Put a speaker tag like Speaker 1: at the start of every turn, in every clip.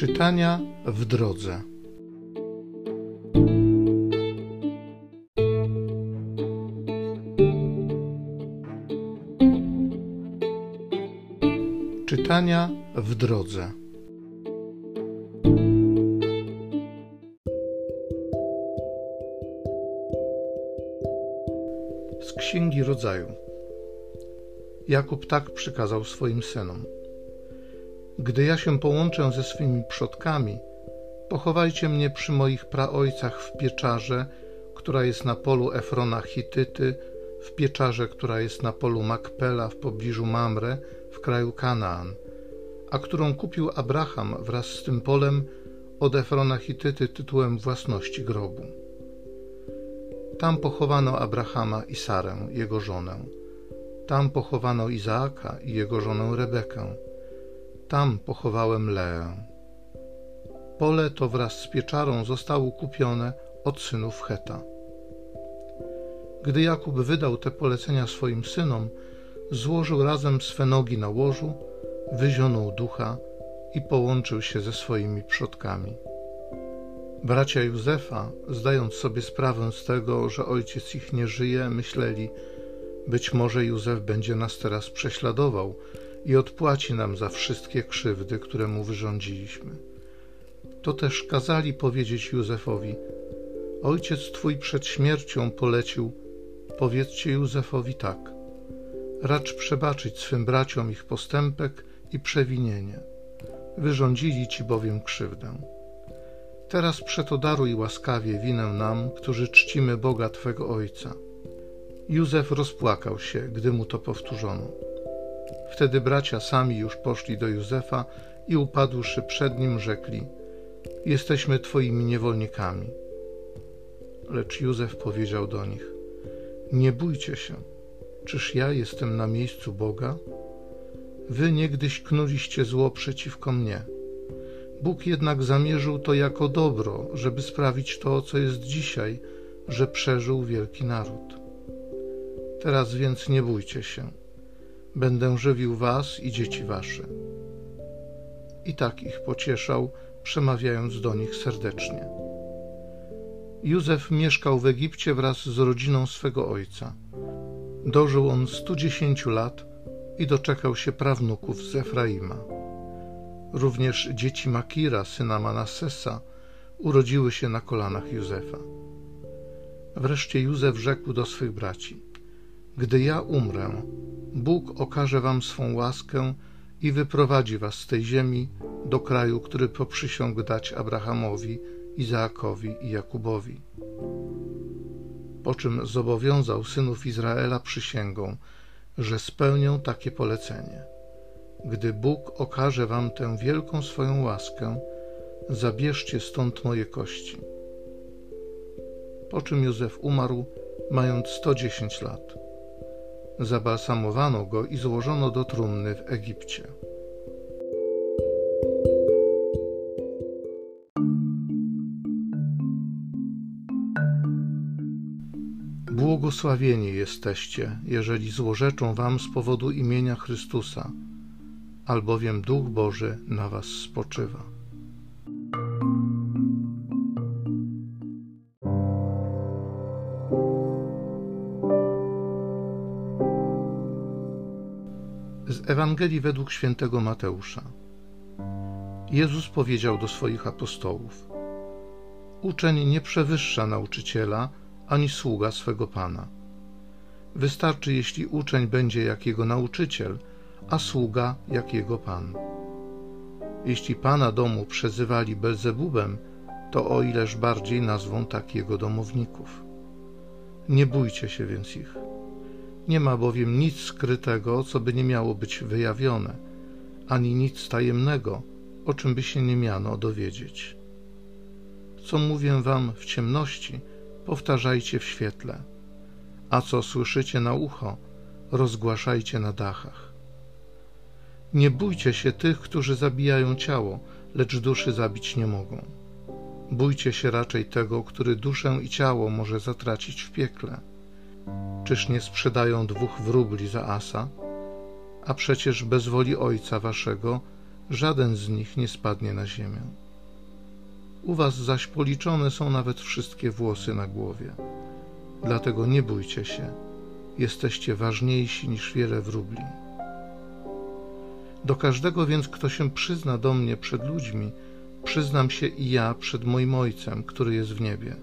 Speaker 1: Czytania w drodze. Czytania w drodze. Z Księgi Rodzaju. Jakub tak przykazał swoim synom gdy ja się połączę ze swymi przodkami, pochowajcie mnie przy moich praojcach w pieczarze, która jest na polu Efrona Hityty, w pieczarze, która jest na polu Makpela w pobliżu Mamre, w kraju Kanaan, a którą kupił Abraham wraz z tym polem od Efrona Hityty tytułem własności grobu. Tam pochowano Abrahama i Sarę, jego żonę. Tam pochowano Izaaka i jego żonę Rebekę tam pochowałem Leę. Pole to wraz z pieczarą zostało kupione od synów Heta. Gdy Jakub wydał te polecenia swoim synom, złożył razem swe nogi na łożu, wyzionął ducha i połączył się ze swoimi przodkami. Bracia Józefa, zdając sobie sprawę z tego, że ojciec ich nie żyje, myśleli, być może Józef będzie nas teraz prześladował i odpłaci nam za wszystkie krzywdy, które mu wyrządziliśmy. To też kazali powiedzieć Józefowi: Ojciec twój przed śmiercią polecił: Powiedzcie Józefowi tak: Racz przebaczyć swym braciom ich postępek i przewinienie. Wyrządzili ci bowiem krzywdę. Teraz przeto daruj łaskawie winę nam, którzy czcimy Boga Twego Ojca. Józef rozpłakał się, gdy mu to powtórzono. Wtedy bracia sami już poszli do Józefa i upadłszy przed nim rzekli: Jesteśmy twoimi niewolnikami. Lecz Józef powiedział do nich: Nie bójcie się, czyż ja jestem na miejscu Boga? Wy niegdyś knuliście zło przeciwko mnie. Bóg jednak zamierzył to jako dobro, żeby sprawić to, co jest dzisiaj, że przeżył wielki naród. Teraz więc nie bójcie się Będę żywił was i dzieci wasze. I tak ich pocieszał, przemawiając do nich serdecznie. Józef mieszkał w Egipcie wraz z rodziną swego ojca. Dożył on 110 lat i doczekał się prawnuków z Efraima. Również dzieci Makira, syna Manassesa, urodziły się na kolanach Józefa. Wreszcie Józef rzekł do swych braci: Gdy ja umrę, Bóg okaże wam swą łaskę i wyprowadzi was z tej ziemi do kraju, który poprzysiągł dać Abrahamowi, Izaakowi i Jakubowi. Po czym zobowiązał synów Izraela przysięgą, że spełnią takie polecenie. Gdy Bóg okaże wam tę wielką swoją łaskę, zabierzcie stąd moje kości. Po czym Józef umarł, mając 110 lat zabalsamowano go i złożono do trumny w Egipcie. Błogosławieni jesteście, jeżeli złorzeczą wam z powodu imienia Chrystusa, albowiem Duch Boży na was spoczywa. Z Ewangelii według świętego Mateusza. Jezus powiedział do swoich apostołów: Uczeń nie przewyższa nauczyciela ani sługa swego pana. Wystarczy, jeśli uczeń będzie jak jego nauczyciel, a sługa jak jego pan. Jeśli pana domu przezywali Belzebubem, to o ileż bardziej nazwą tak jego domowników. Nie bójcie się więc ich nie ma bowiem nic skrytego, co by nie miało być wyjawione, ani nic tajemnego, o czym by się nie miano dowiedzieć. Co mówię wam w ciemności, powtarzajcie w świetle, a co słyszycie na ucho, rozgłaszajcie na dachach. Nie bójcie się tych, którzy zabijają ciało, lecz duszy zabić nie mogą. Bójcie się raczej tego, który duszę i ciało może zatracić w piekle. Czyż nie sprzedają dwóch wróbli za asa? A przecież bez woli Ojca Waszego żaden z nich nie spadnie na ziemię. U was zaś policzone są nawet wszystkie włosy na głowie. Dlatego nie bójcie się, jesteście ważniejsi niż wiele wróbli. Do każdego więc, kto się przyzna do mnie przed ludźmi, przyznam się i ja przed moim Ojcem, który jest w niebie.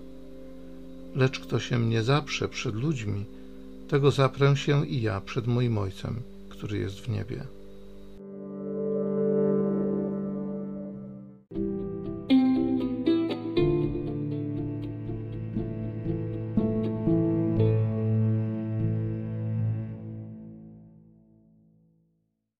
Speaker 1: Lecz kto się mnie zaprze przed ludźmi, tego zaprę się i ja przed moim Ojcem, który jest w niebie.